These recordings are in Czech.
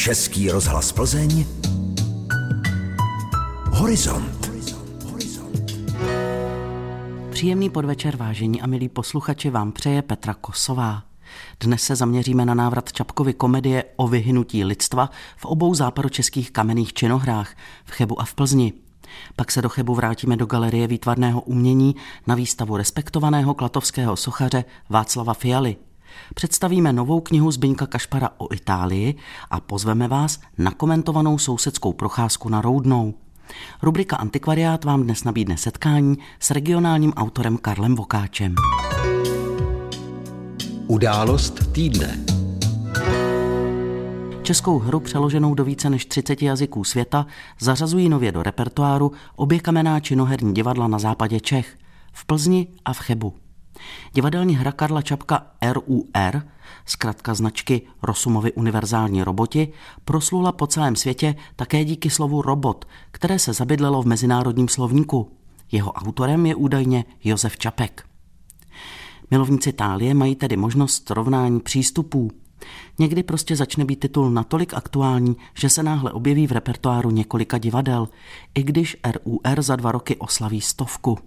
Český rozhlas Plzeň Horizont. Příjemný podvečer, vážení a milí posluchači, vám přeje Petra Kosová. Dnes se zaměříme na návrat Čapkovy komedie o vyhynutí lidstva v obou západočeských kamenných činohrách v Chebu a v Plzni. Pak se do Chebu vrátíme do Galerie výtvarného umění na výstavu respektovaného klatovského sochaře Václava Fialy. Představíme novou knihu Zbyňka Kašpara o Itálii a pozveme vás na komentovanou sousedskou procházku na Roudnou. Rubrika Antikvariát vám dnes nabídne setkání s regionálním autorem Karlem Vokáčem. Událost týdne. Českou hru přeloženou do více než 30 jazyků světa zařazují nově do repertoáru obě kamenná činoherní divadla na západě Čech, v Plzni a v Chebu. Divadelní hra Karla Čapka RUR, zkrátka značky Rosumovy univerzální roboti, proslula po celém světě také díky slovu robot, které se zabydlelo v mezinárodním slovníku. Jeho autorem je údajně Josef Čapek. Milovníci Tálie mají tedy možnost rovnání přístupů. Někdy prostě začne být titul natolik aktuální, že se náhle objeví v repertoáru několika divadel, i když RUR za dva roky oslaví stovku.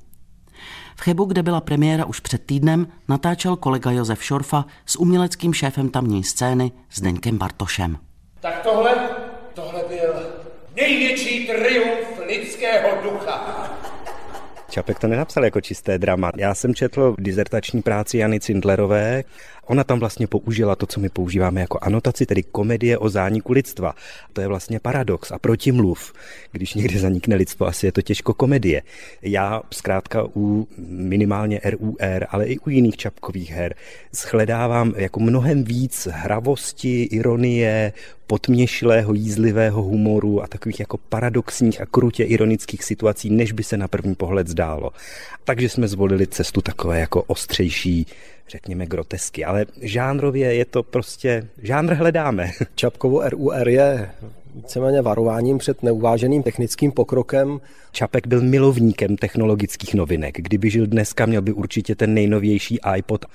V Chebu, kde byla premiéra už před týdnem, natáčel kolega Josef Šorfa s uměleckým šéfem tamní scény Zdeňkem Bartošem. Tak tohle, tohle byl největší triumf lidského ducha. Čapek to nenapsal jako čisté drama. Já jsem četl dizertační práci Jany Cindlerové. Ona tam vlastně použila to, co my používáme jako anotaci, tedy komedie o zániku lidstva. To je vlastně paradox a protimluv. Když někde zanikne lidstvo, asi je to těžko komedie. Já zkrátka u minimálně RUR, ale i u jiných čapkových her shledávám jako mnohem víc hravosti, ironie, potměšilého, jízlivého humoru a takových jako paradoxních a krutě ironických situací, než by se na první pohled zdálo. Takže jsme zvolili cestu takové jako ostřejší, řekněme grotesky, ale žánrově je to prostě, žánr hledáme. Čapkovo RUR je víceméně varováním před neuváženým technickým pokrokem. Čapek byl milovníkem technologických novinek. Kdyby žil dneska, měl by určitě ten nejnovější iPod.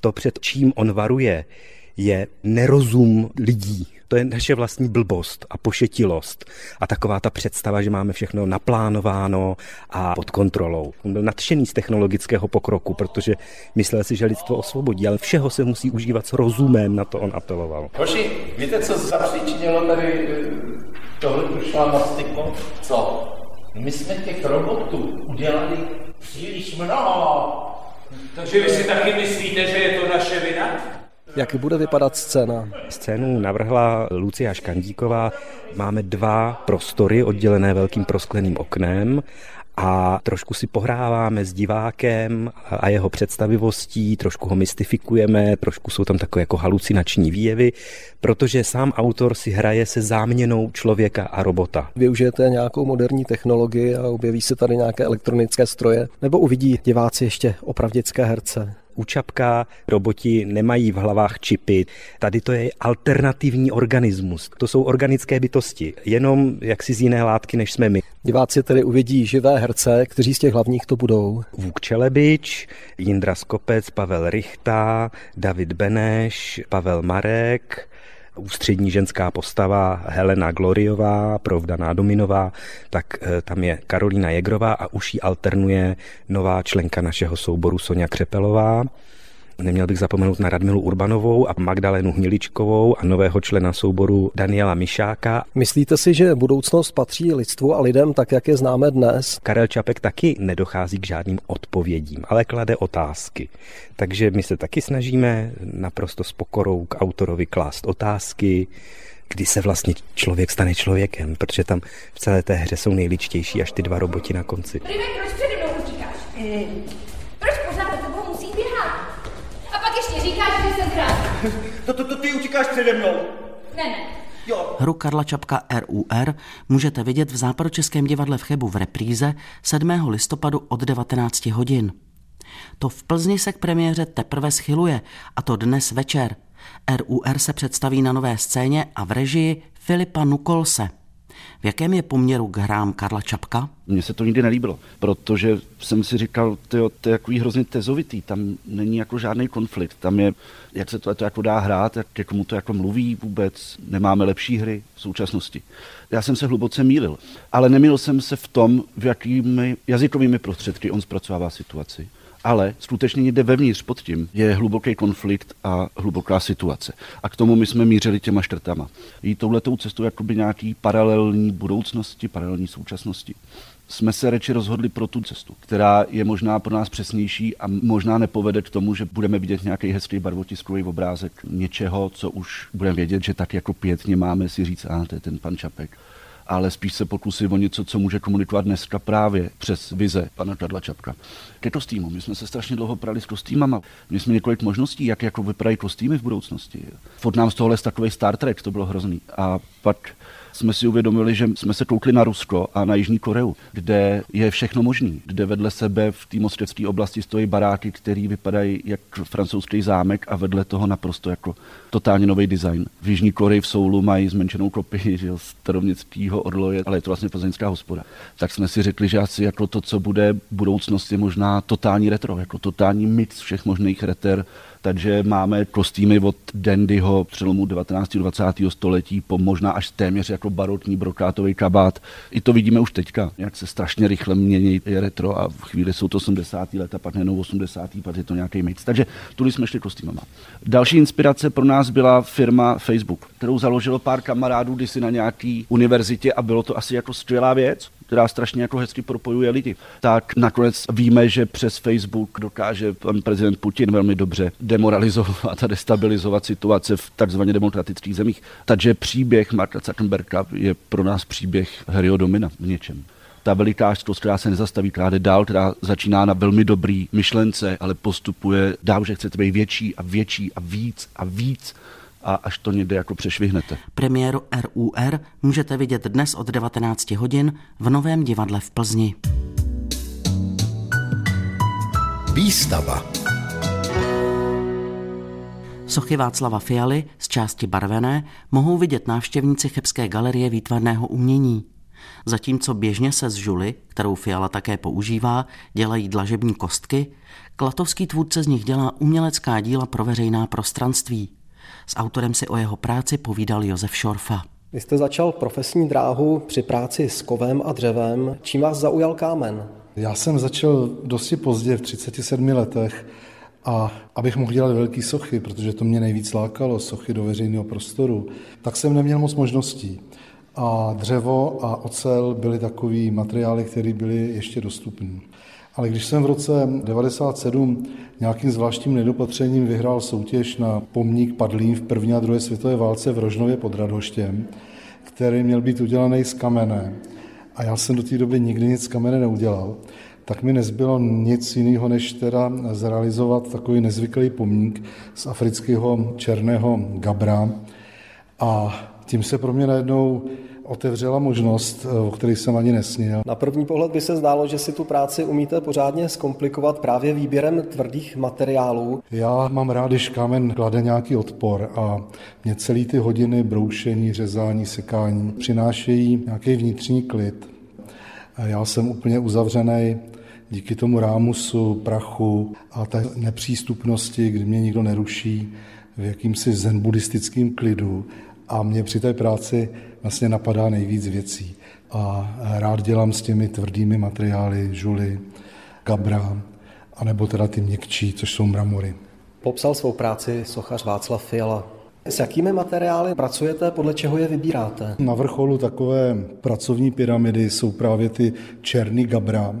To, před čím on varuje, je nerozum lidí. To je naše vlastní blbost a pošetilost a taková ta představa, že máme všechno naplánováno a pod kontrolou. On byl nadšený z technologického pokroku, protože myslel si, že lidstvo osvobodí, ale všeho se musí užívat s rozumem, na to on apeloval. Hoši, víte, co zapříčinilo tady eh, tohle šlamastiko? Co? My jsme těch robotů udělali příliš mnoho. Takže vy si taky myslíte, že je to naše vina? Jak bude vypadat scéna? Scénu navrhla Lucia Škandíková. Máme dva prostory oddělené velkým proskleným oknem a trošku si pohráváme s divákem a jeho představivostí, trošku ho mystifikujeme, trošku jsou tam takové jako halucinační výjevy, protože sám autor si hraje se záměnou člověka a robota. Využijete nějakou moderní technologii a objeví se tady nějaké elektronické stroje, nebo uvidí diváci ještě opravdické herce? U Čapka roboti nemají v hlavách čipy. Tady to je alternativní organismus. To jsou organické bytosti, jenom jaksi z jiné látky, než jsme my. Diváci tedy uvidí živé herce, kteří z těch hlavních to budou. Vůk Čelebič, Jindra Skopec, Pavel Richta, David Beneš, Pavel Marek, ústřední ženská postava Helena Gloriová, provdaná Dominová, tak eh, tam je Karolína Jegrová a už jí alternuje nová členka našeho souboru Sonja Křepelová. Neměl bych zapomenout na Radmilu Urbanovou a Magdalenu Hniličkovou a nového člena souboru Daniela Mišáka. Myslíte si, že budoucnost patří lidstvu a lidem tak, jak je známe dnes? Karel Čapek taky nedochází k žádným odpovědím, ale klade otázky. Takže my se taky snažíme naprosto s pokorou k autorovi klást otázky, kdy se vlastně člověk stane člověkem, protože tam v celé té hře jsou nejličtější až ty dva roboti na konci. Proč přede mnou utíkáš? E, proč pořád za tebou musí běhat? A pak ještě říkáš, že se zrát. To, to, to ty utíkáš přede mnou. Ne, ne. Jo. Hru Karla Čapka RUR můžete vidět v Západočeském divadle v Chebu v repríze 7. listopadu od 19 hodin. To v Plzni se k premiéře teprve schyluje, a to dnes večer. RUR se představí na nové scéně a v režii Filipa Nukolse. V jakém je poměru k hrám Karla Čapka? Mně se to nikdy nelíbilo, protože jsem si říkal, tyjo, to je jako hrozně tezovitý, tam není jako žádný konflikt, tam je, jak se to, to jako dá hrát, jak komu to jako mluví vůbec, nemáme lepší hry v současnosti. Já jsem se hluboce mýlil, ale nemýlil jsem se v tom, v jakými jazykovými prostředky on zpracovává situaci ale skutečně někde vevnitř pod tím je hluboký konflikt a hluboká situace. A k tomu my jsme mířili těma štrtama. Jít touhletou cestou jakoby nějaký paralelní budoucnosti, paralelní současnosti jsme se reči rozhodli pro tu cestu, která je možná pro nás přesnější a možná nepovede k tomu, že budeme vidět nějaký hezký barvotiskový obrázek něčeho, co už budeme vědět, že tak jako pětně máme si říct, a to je ten pan Čapek ale spíš se pokusí o něco, co může komunikovat dneska právě přes vize pana Karla Čapka. Ke kostýmu. My jsme se strašně dlouho prali s kostýmama. Měli jsme několik možností, jak jako vypadají kostýmy v budoucnosti. Ford nám z tohohle takový Star Trek, to bylo hrozný. A pak jsme si uvědomili, že jsme se koukli na Rusko a na Jižní Koreu, kde je všechno možné, kde vedle sebe v té moskevské oblasti stojí baráky, které vypadají jak francouzský zámek a vedle toho naprosto jako totálně nový design. V Jižní Koreji v Soulu mají zmenšenou kopii že starovnického orloje, ale je to vlastně plzeňská hospoda. Tak jsme si řekli, že asi jako to, co bude budoucnost, je možná totální retro, jako totální mix všech možných reter, takže máme kostýmy od Dandyho přelomu 19. 20. století po možná až téměř jako barokní brokátový kabát. I to vidíme už teďka, jak se strašně rychle mění retro a v chvíli jsou to 80. leta, pak nejenom 80. pak je to nějaký mix. Takže tudy jsme šli kostýmama. Další inspirace pro nás byla firma Facebook, kterou založilo pár kamarádů kdysi na nějaký univerzitě a bylo to asi jako skvělá věc která strašně jako hezky propojuje lidi. Tak nakonec víme, že přes Facebook dokáže pan prezident Putin velmi dobře demoralizovat a destabilizovat situace v takzvaně demokratických zemích. Takže příběh Marka Zuckerberga je pro nás příběh Harryho Domina v něčem ta velikářstvost, která se nezastaví, která jde dál, která začíná na velmi dobrý myšlence, ale postupuje dál, že chcete být větší a větší a víc a víc a až to někde jako přešvihnete. Premiéru RUR můžete vidět dnes od 19 hodin v Novém divadle v Plzni. Výstava Sochy Václava Fialy z části barvené mohou vidět návštěvníci Chebské galerie výtvarného umění. Zatímco běžně se z žuly, kterou Fiala také používá, dělají dlažební kostky, Klatovský tvůrce z nich dělá umělecká díla pro veřejná prostranství. S autorem si o jeho práci povídal Josef Šorfa. Vy jste začal profesní dráhu při práci s kovem a dřevem. Čím vás zaujal kámen? Já jsem začal dosti pozdě, v 37 letech, a abych mohl dělat velké sochy, protože to mě nejvíc lákalo, sochy do veřejného prostoru, tak jsem neměl moc možností. A dřevo a ocel byly takový materiály, které byly ještě dostupné. Ale když jsem v roce 1997 nějakým zvláštním nedopatřením vyhrál soutěž na pomník padlým v první a druhé světové válce v Rožnově pod Radhoštěm, který měl být udělaný z kamene, a já jsem do té doby nikdy nic z kamene neudělal, tak mi nezbylo nic jiného, než teda zrealizovat takový nezvyklý pomník z afrického černého gabra. A tím se pro mě najednou otevřela možnost, eh, o které jsem ani nesnil. Na první pohled by se zdálo, že si tu práci umíte pořádně zkomplikovat právě výběrem tvrdých materiálů. Já mám rád, když kámen klade nějaký odpor a mě celý ty hodiny broušení, řezání, sekání přinášejí nějaký vnitřní klid. Já jsem úplně uzavřený díky tomu rámusu, prachu a té nepřístupnosti, kdy mě nikdo neruší v jakýmsi zen buddhistickým klidu. A mě při té práci vlastně napadá nejvíc věcí. A rád dělám s těmi tvrdými materiály, žuly, gabra, anebo teda ty měkčí, což jsou mramory. Popsal svou práci sochař Václav Fiala. S jakými materiály pracujete, podle čeho je vybíráte? Na vrcholu takové pracovní pyramidy jsou právě ty černý gabra,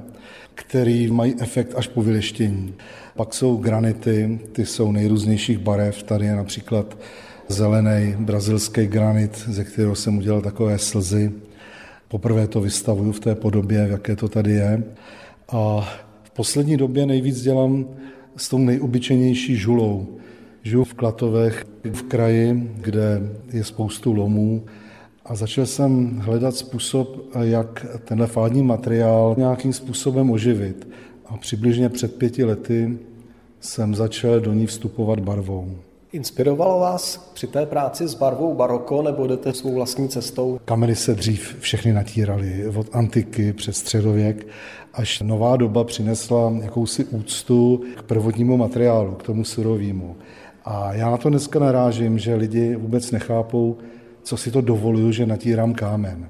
který mají efekt až po vyleštění. Pak jsou granity, ty jsou nejrůznějších barev. Tady je například zelený brazilský granit, ze kterého jsem udělal takové slzy. Poprvé to vystavuju v té podobě, v jaké to tady je. A v poslední době nejvíc dělám s tou nejobyčejnější žulou. Žiju v Klatovech, v kraji, kde je spoustu lomů a začal jsem hledat způsob, jak tenhle fádní materiál nějakým způsobem oživit. A přibližně před pěti lety jsem začal do ní vstupovat barvou. Inspirovalo vás při té práci s barvou baroko nebo jdete svou vlastní cestou? Kamery se dřív všechny natíraly, od antiky přes středověk, až nová doba přinesla jakousi úctu k prvotnímu materiálu, k tomu surovému. A já na to dneska narážím, že lidi vůbec nechápou, co si to dovoluju, že natírám kámen.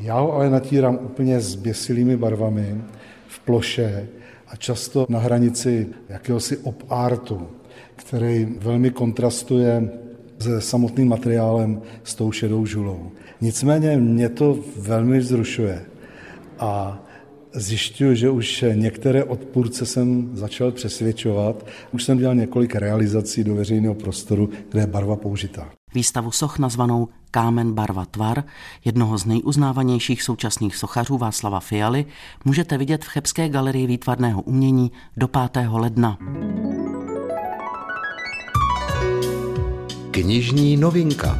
Já ho ale natírám úplně s běsilými barvami, v ploše a často na hranici jakéhosi op-artu, který velmi kontrastuje se samotným materiálem s tou šedou žulou. Nicméně mě to velmi vzrušuje a zjišťuju, že už některé odpůrce jsem začal přesvědčovat. Už jsem dělal několik realizací do veřejného prostoru, kde je barva použitá. Výstavu soch nazvanou Kámen barva tvar, jednoho z nejuznávanějších současných sochařů Václava Fialy, můžete vidět v Chebské galerii výtvarného umění do 5. ledna. Knižní novinka.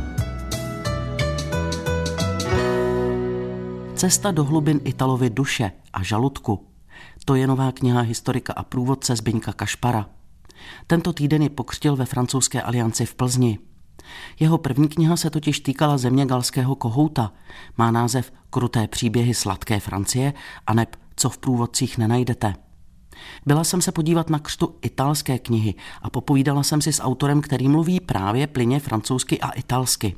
Cesta do hlubin Italovy duše a žaludku. To je nová kniha historika a průvodce Zbyňka Kašpara. Tento týden je pokřtil ve francouzské alianci v Plzni. Jeho první kniha se totiž týkala země galského kohouta. Má název Kruté příběhy sladké Francie a neb Co v průvodcích nenajdete. Byla jsem se podívat na křtu italské knihy a popovídala jsem si s autorem, který mluví právě plyně francouzsky a italsky.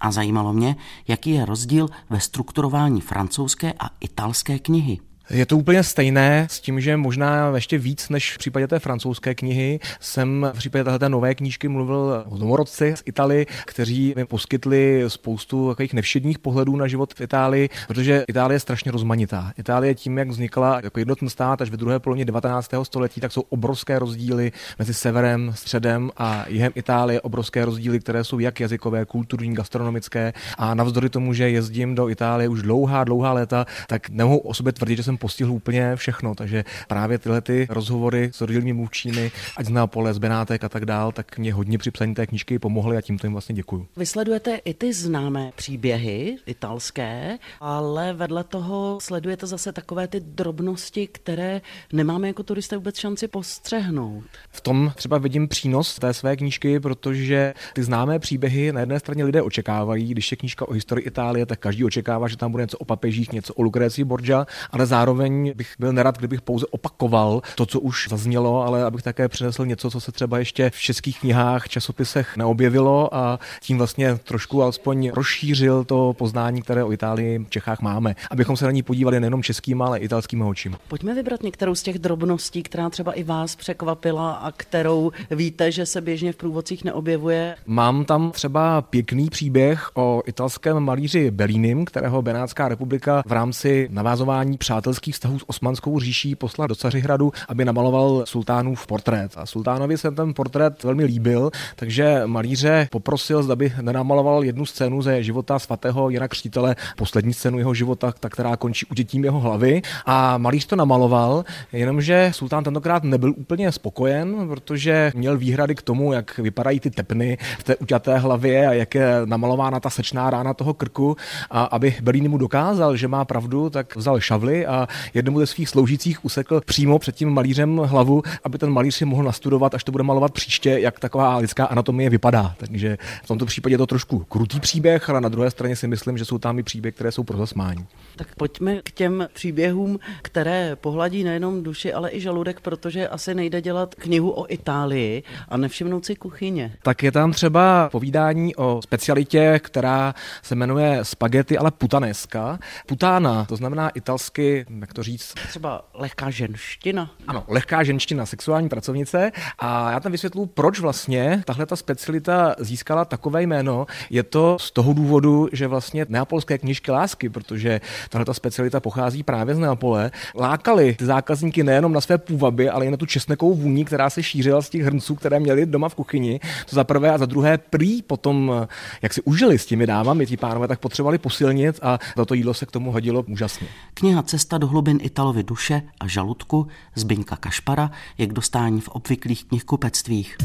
A zajímalo mě, jaký je rozdíl ve strukturování francouzské a italské knihy. Je to úplně stejné s tím, že možná ještě víc než v případě té francouzské knihy jsem v případě této nové knížky mluvil o domorodci z Italy, kteří mi poskytli spoustu takových nevšedních pohledů na život v Itálii, protože Itálie je strašně rozmanitá. Itálie tím, jak vznikla jako jednotný stát až ve druhé polovině 19. století, tak jsou obrovské rozdíly mezi severem, středem a jihem Itálie, obrovské rozdíly, které jsou jak jazykové, kulturní, gastronomické. A navzdory tomu, že jezdím do Itálie už dlouhá, dlouhá léta, tak nemohu o sobě tvrdit, že jsem postihl úplně všechno. Takže právě tyhle ty rozhovory s rodilými mluvčími, ať z Neapole, z Benátek a tak dál, tak mě hodně při psaní té knížky pomohly a tímto jim vlastně děkuju. Vysledujete i ty známé příběhy italské, ale vedle toho sledujete zase takové ty drobnosti, které nemáme jako turisté vůbec šanci postřehnout. V tom třeba vidím přínos té své knížky, protože ty známé příběhy na jedné straně lidé očekávají, když je knížka o historii Itálie, tak každý očekává, že tam bude něco o papežích, něco o Lucreci Borgia, ale zároveň zároveň bych byl nerad, kdybych pouze opakoval to, co už zaznělo, ale abych také přinesl něco, co se třeba ještě v českých knihách, časopisech neobjevilo a tím vlastně trošku alespoň rozšířil to poznání, které o Itálii v Čechách máme. Abychom se na ní podívali nejenom českýma, ale italskými očima. Pojďme vybrat některou z těch drobností, která třeba i vás překvapila a kterou víte, že se běžně v průvodcích neobjevuje. Mám tam třeba pěkný příběh o italském malíři Bellinim, kterého Benátská republika v rámci navázování přátelství přátelských vztahů s Osmanskou říší poslal do Cařihradu, aby namaloval sultánův portrét. A sultánovi se ten portrét velmi líbil, takže malíře poprosil, zda by nenamaloval jednu scénu ze života svatého Jana Křtitele, poslední scénu jeho života, ta, která končí udětím jeho hlavy. A malíř to namaloval, jenomže sultán tentokrát nebyl úplně spokojen, protože měl výhrady k tomu, jak vypadají ty tepny v té uťaté hlavě a jak je namalována ta sečná rána toho krku. A aby Belíny mu dokázal, že má pravdu, tak vzal šavly a jednomu ze svých sloužících usekl přímo před tím malířem hlavu, aby ten malíř si mohl nastudovat, až to bude malovat příště, jak taková lidská anatomie vypadá. Takže v tomto případě je to trošku krutý příběh, ale na druhé straně si myslím, že jsou tam i příběhy, které jsou pro zasmání. Tak pojďme k těm příběhům, které pohladí nejenom duši, ale i žaludek, protože asi nejde dělat knihu o Itálii a nevšimnout si kuchyně. Tak je tam třeba povídání o specialitě, která se jmenuje spaghetti, ale putaneska. Putána, to znamená italsky jak to říct? Třeba lehká ženština. Ano, lehká ženština, sexuální pracovnice. A já tam vysvětlu, proč vlastně tahle ta specialita získala takové jméno. Je to z toho důvodu, že vlastně neapolské knižky lásky, protože tahle ta specialita pochází právě z Neapole, lákali ty zákazníky nejenom na své půvaby, ale i na tu česnekovou vůni, která se šířila z těch hrnců, které měli doma v kuchyni. To za prvé a za druhé prý potom, jak si užili s těmi dávami, ti pánové, tak potřebovali posilnit a toto jídlo se k tomu hodilo úžasně. Kniha Cesta do hlubin Italovi duše a žaludku Zbyňka Kašpara je k dostání v obvyklých knihkupectvích.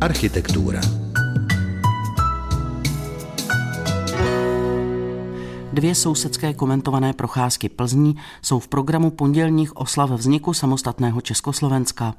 Architektura. Dvě sousedské komentované procházky Plzní jsou v programu pondělních oslav vzniku samostatného Československa.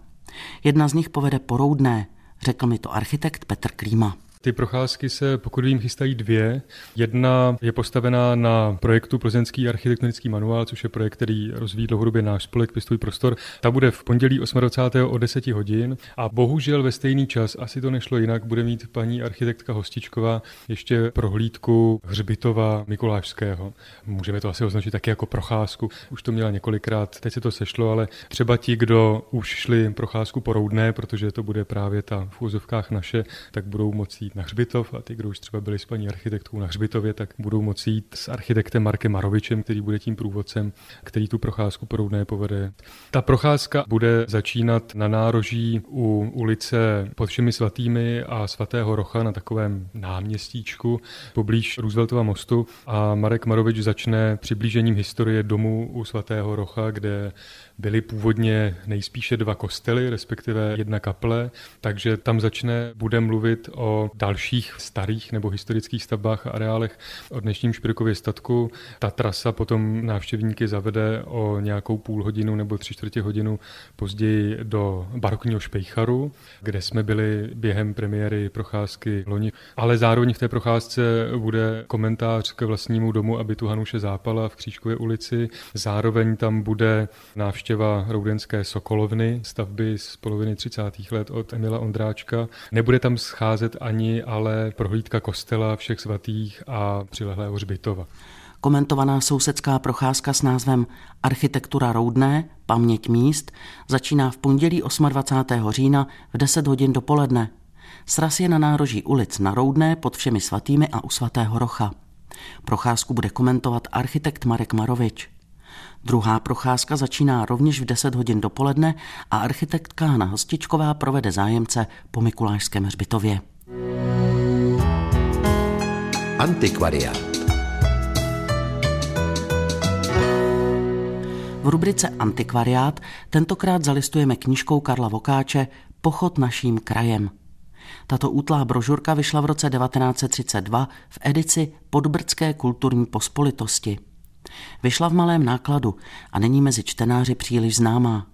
Jedna z nich povede po Roudné, Řekl mi to architekt Petr Klíma. Ty procházky se, pokud vím, chystají dvě. Jedna je postavená na projektu Plzeňský architektonický manuál, což je projekt, který rozvíjí dlouhodobě náš spolek Pěstuj prostor. Ta bude v pondělí 28. o 10 hodin a bohužel ve stejný čas, asi to nešlo jinak, bude mít paní architektka Hostičková ještě prohlídku Hřbitova Mikulášského. Můžeme to asi označit taky jako procházku. Už to měla několikrát, teď se to sešlo, ale třeba ti, kdo už šli procházku po Roudné, protože to bude právě ta v úzovkách naše, tak budou moci jít na hřbitov a ty, kdo už třeba byli s paní architektkou na hřbitově, tak budou moci jít s architektem Markem Marovičem, který bude tím průvodcem, který tu procházku Proudné povede. Ta procházka bude začínat na nároží u ulice pod všemi svatými a svatého Rocha na takovém náměstíčku poblíž Rooseveltova mostu a Marek Marovič začne přiblížením historie domu u svatého Rocha, kde byly původně nejspíše dva kostely, respektive jedna kaple, takže tam začne, bude mluvit o dalších starých nebo historických stavbách a areálech o dnešním Špirkově statku. Ta trasa potom návštěvníky zavede o nějakou půl hodinu nebo tři čtvrtě hodinu později do barokního Špejcharu, kde jsme byli během premiéry procházky loni. Ale zároveň v té procházce bude komentář k vlastnímu domu, aby tu Hanuše zápala v Křížkově ulici. Zároveň tam bude návštěva Roudenské Sokolovny, stavby z poloviny 30. let od Emila Ondráčka. Nebude tam scházet ani ale prohlídka kostela všech svatých a přilehlého hřbitova. Komentovaná sousedská procházka s názvem Architektura Roudné, paměť míst, začíná v pondělí 28. října v 10 hodin dopoledne. Sraz je na nároží ulic na Roudné pod všemi svatými a u svatého Rocha. Procházku bude komentovat architekt Marek Marovič. Druhá procházka začíná rovněž v 10 hodin dopoledne a architektka Hana Hostičková provede zájemce po Mikulášském hřbitově. Antikvariát. V rubrice Antikvariát tentokrát zalistujeme knížkou Karla Vokáče Pochod naším krajem. Tato útlá brožurka vyšla v roce 1932 v edici Podbrdské kulturní pospolitosti. Vyšla v malém nákladu a není mezi čtenáři příliš známá.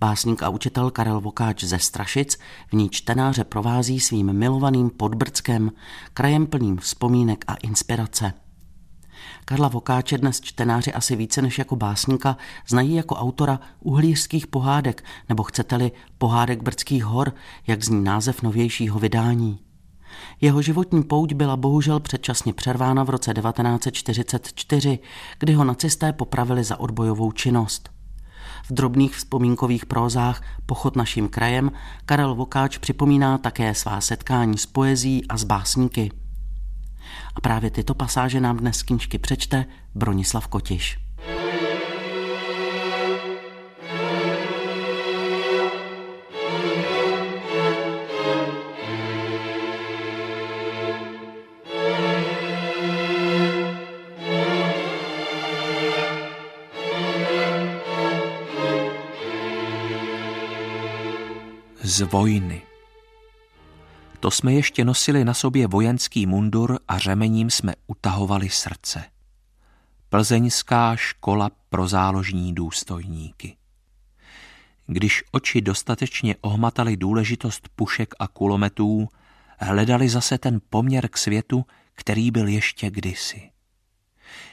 Básník a učitel Karel Vokáč ze Strašic v ní čtenáře provází svým milovaným Podbrdskem, krajem plným vzpomínek a inspirace. Karla Vokáče dnes čtenáři asi více než jako básníka znají jako autora uhlířských pohádek, nebo chcete-li pohádek Brdských hor, jak zní název novějšího vydání. Jeho životní pouť byla bohužel předčasně přervána v roce 1944, kdy ho nacisté popravili za odbojovou činnost. V drobných vzpomínkových prózách Pochod naším krajem Karel Vokáč připomíná také svá setkání s poezí a s básníky. A právě tyto pasáže nám dnes knížky přečte Bronislav Kotiš. Z vojny. To jsme ještě nosili na sobě vojenský mundur a řemením jsme utahovali srdce. Plzeňská škola pro záložní důstojníky. Když oči dostatečně ohmataly důležitost pušek a kulometů, hledali zase ten poměr k světu, který byl ještě kdysi.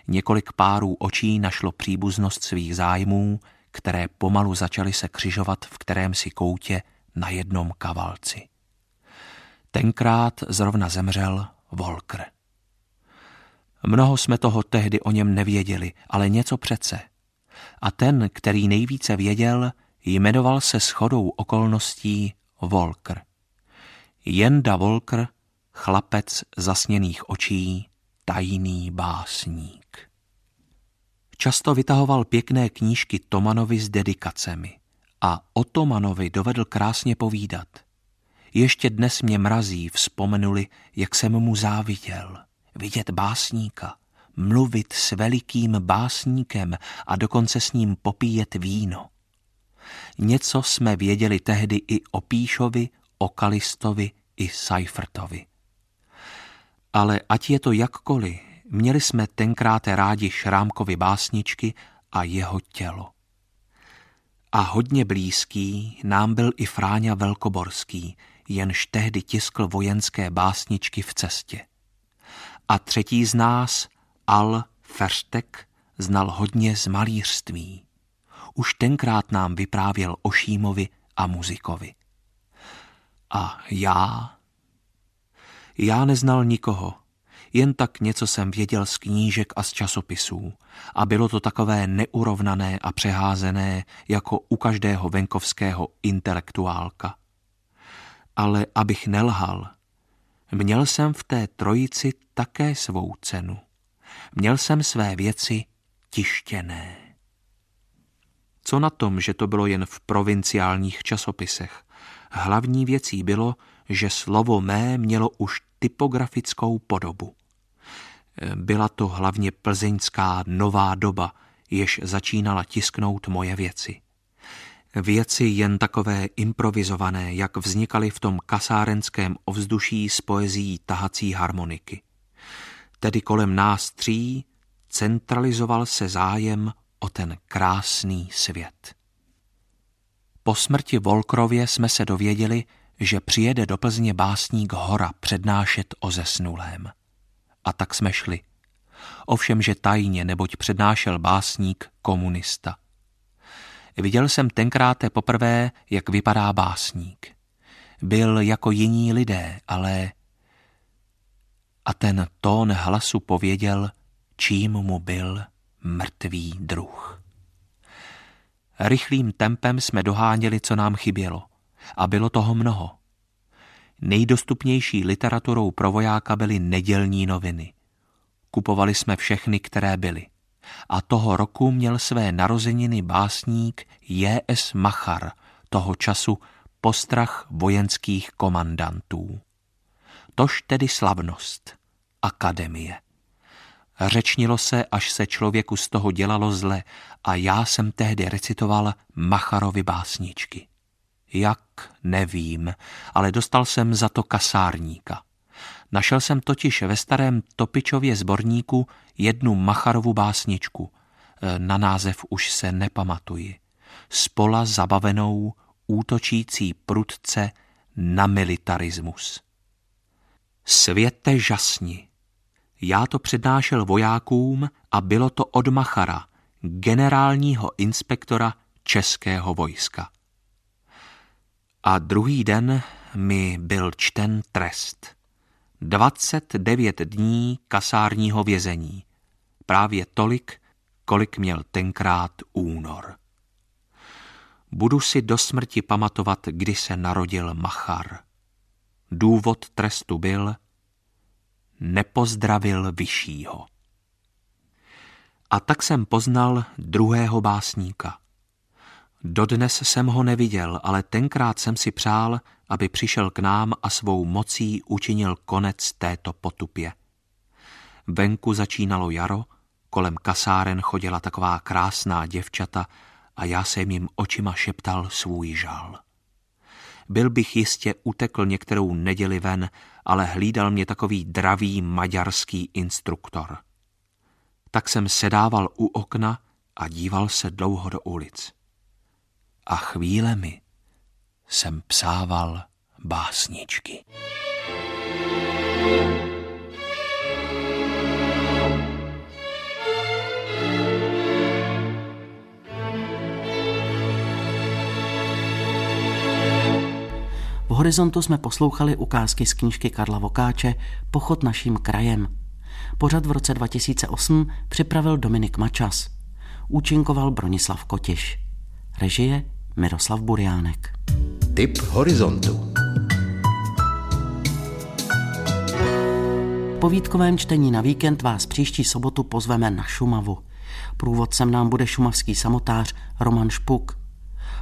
Několik párů očí našlo příbuznost svých zájmů, které pomalu začaly se křižovat v kterém si koutě na jednom kavalci. Tenkrát zrovna zemřel Volker. Mnoho jsme toho tehdy o něm nevěděli, ale něco přece. A ten, který nejvíce věděl, jmenoval se shodou okolností Volker. Jenda Volker, chlapec zasněných očí, tajný básník. Často vytahoval pěkné knížky Tomanovi s dedikacemi a Otomanovi dovedl krásně povídat. Ještě dnes mě mrazí, vzpomenuli, jak jsem mu záviděl. Vidět básníka, mluvit s velikým básníkem a dokonce s ním popíjet víno. Něco jsme věděli tehdy i o Píšovi, o Kalistovi i Seifertovi. Ale ať je to jakkoliv, měli jsme tenkrát rádi Šrámkovi básničky a jeho tělo. A hodně blízký nám byl i Fráňa Velkoborský, jenž tehdy tiskl vojenské básničky v cestě. A třetí z nás, Al Ferstek, znal hodně z malířství. Už tenkrát nám vyprávěl o Šímovi a muzikovi. A já? Já neznal nikoho, jen tak něco jsem věděl z knížek a z časopisů a bylo to takové neurovnané a přeházené jako u každého venkovského intelektuálka. Ale abych nelhal, měl jsem v té trojici také svou cenu. Měl jsem své věci tištěné. Co na tom, že to bylo jen v provinciálních časopisech? Hlavní věcí bylo, že slovo mé mělo už typografickou podobu. Byla to hlavně plzeňská nová doba, jež začínala tisknout moje věci. Věci jen takové improvizované, jak vznikaly v tom kasárenském ovzduší s poezí tahací harmoniky. Tedy kolem nás tří centralizoval se zájem o ten krásný svět. Po smrti Volkrově jsme se dověděli, že přijede do Plzně básník Hora přednášet o zesnulém. A tak jsme šli. Ovšem, že tajně, neboť přednášel básník komunista. Viděl jsem tenkrát poprvé, jak vypadá básník. Byl jako jiní lidé, ale... A ten tón hlasu pověděl, čím mu byl mrtvý druh. Rychlým tempem jsme doháněli, co nám chybělo. A bylo toho mnoho. Nejdostupnější literaturou pro vojáka byly nedělní noviny. Kupovali jsme všechny, které byly. A toho roku měl své narozeniny básník J.S. Machar, toho času postrach vojenských komandantů. Tož tedy slavnost, akademie. Řečnilo se, až se člověku z toho dělalo zle a já jsem tehdy recitoval Macharovi básničky. Jak, nevím, ale dostal jsem za to kasárníka. Našel jsem totiž ve starém Topičově zborníku jednu Macharovu básničku. E, na název už se nepamatuji. Spola zabavenou, útočící prudce na militarismus. Světe žasni. Já to přednášel vojákům a bylo to od Machara, generálního inspektora českého vojska. A druhý den mi byl čten trest. 29 dní kasárního vězení. Právě tolik, kolik měl tenkrát únor. Budu si do smrti pamatovat, kdy se narodil Machar. Důvod trestu byl, nepozdravil vyššího. A tak jsem poznal druhého básníka. Dodnes jsem ho neviděl, ale tenkrát jsem si přál, aby přišel k nám a svou mocí učinil konec této potupě. Venku začínalo jaro, kolem kasáren chodila taková krásná děvčata a já jsem jim očima šeptal svůj žal. Byl bych jistě utekl některou neděli ven, ale hlídal mě takový dravý maďarský instruktor. Tak jsem sedával u okna a díval se dlouho do ulic a chvílemi jsem psával básničky. V horizontu jsme poslouchali ukázky z knížky Karla Vokáče Pochod naším krajem. Pořad v roce 2008 připravil Dominik Mačas. Účinkoval Bronislav Kotiš. Režie Miroslav Buriánek. Tip horizontu. Po výtkovém čtení na víkend vás příští sobotu pozveme na Šumavu. Průvodcem nám bude šumavský samotář Roman Špuk.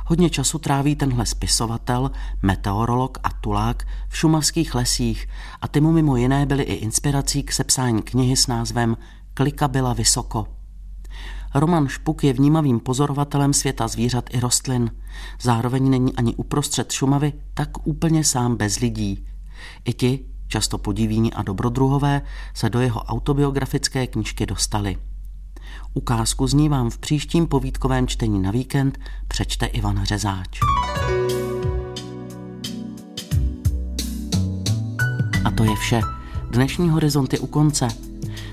Hodně času tráví tenhle spisovatel, meteorolog a tulák v šumavských lesích a ty mu mimo jiné byly i inspirací k sepsání knihy s názvem Klika byla vysoko. Roman Špuk je vnímavým pozorovatelem světa zvířat i rostlin. Zároveň není ani uprostřed Šumavy tak úplně sám bez lidí. I ti, často podivíni a dobrodruhové, se do jeho autobiografické knižky dostali. Ukázku z ní vám v příštím povídkovém čtení na víkend přečte Ivan Řezáč. A to je vše. Dnešní horizont je u konce.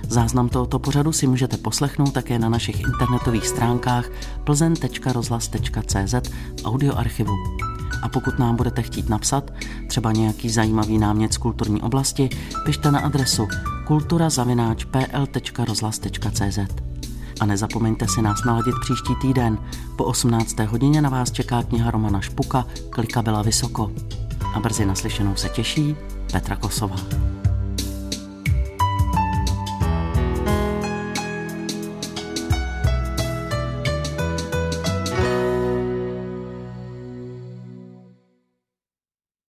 Záznam tohoto pořadu si můžete poslechnout také na našich internetových stránkách plzen.rozhlas.cz v audioarchivu. A pokud nám budete chtít napsat třeba nějaký zajímavý námět z kulturní oblasti, pište na adresu kulturazavináč.pl.rozhlas.cz A nezapomeňte si nás naladit příští týden. Po 18. hodině na vás čeká kniha Romana Špuka Klika byla vysoko. A brzy naslyšenou se těší Petra Kosová.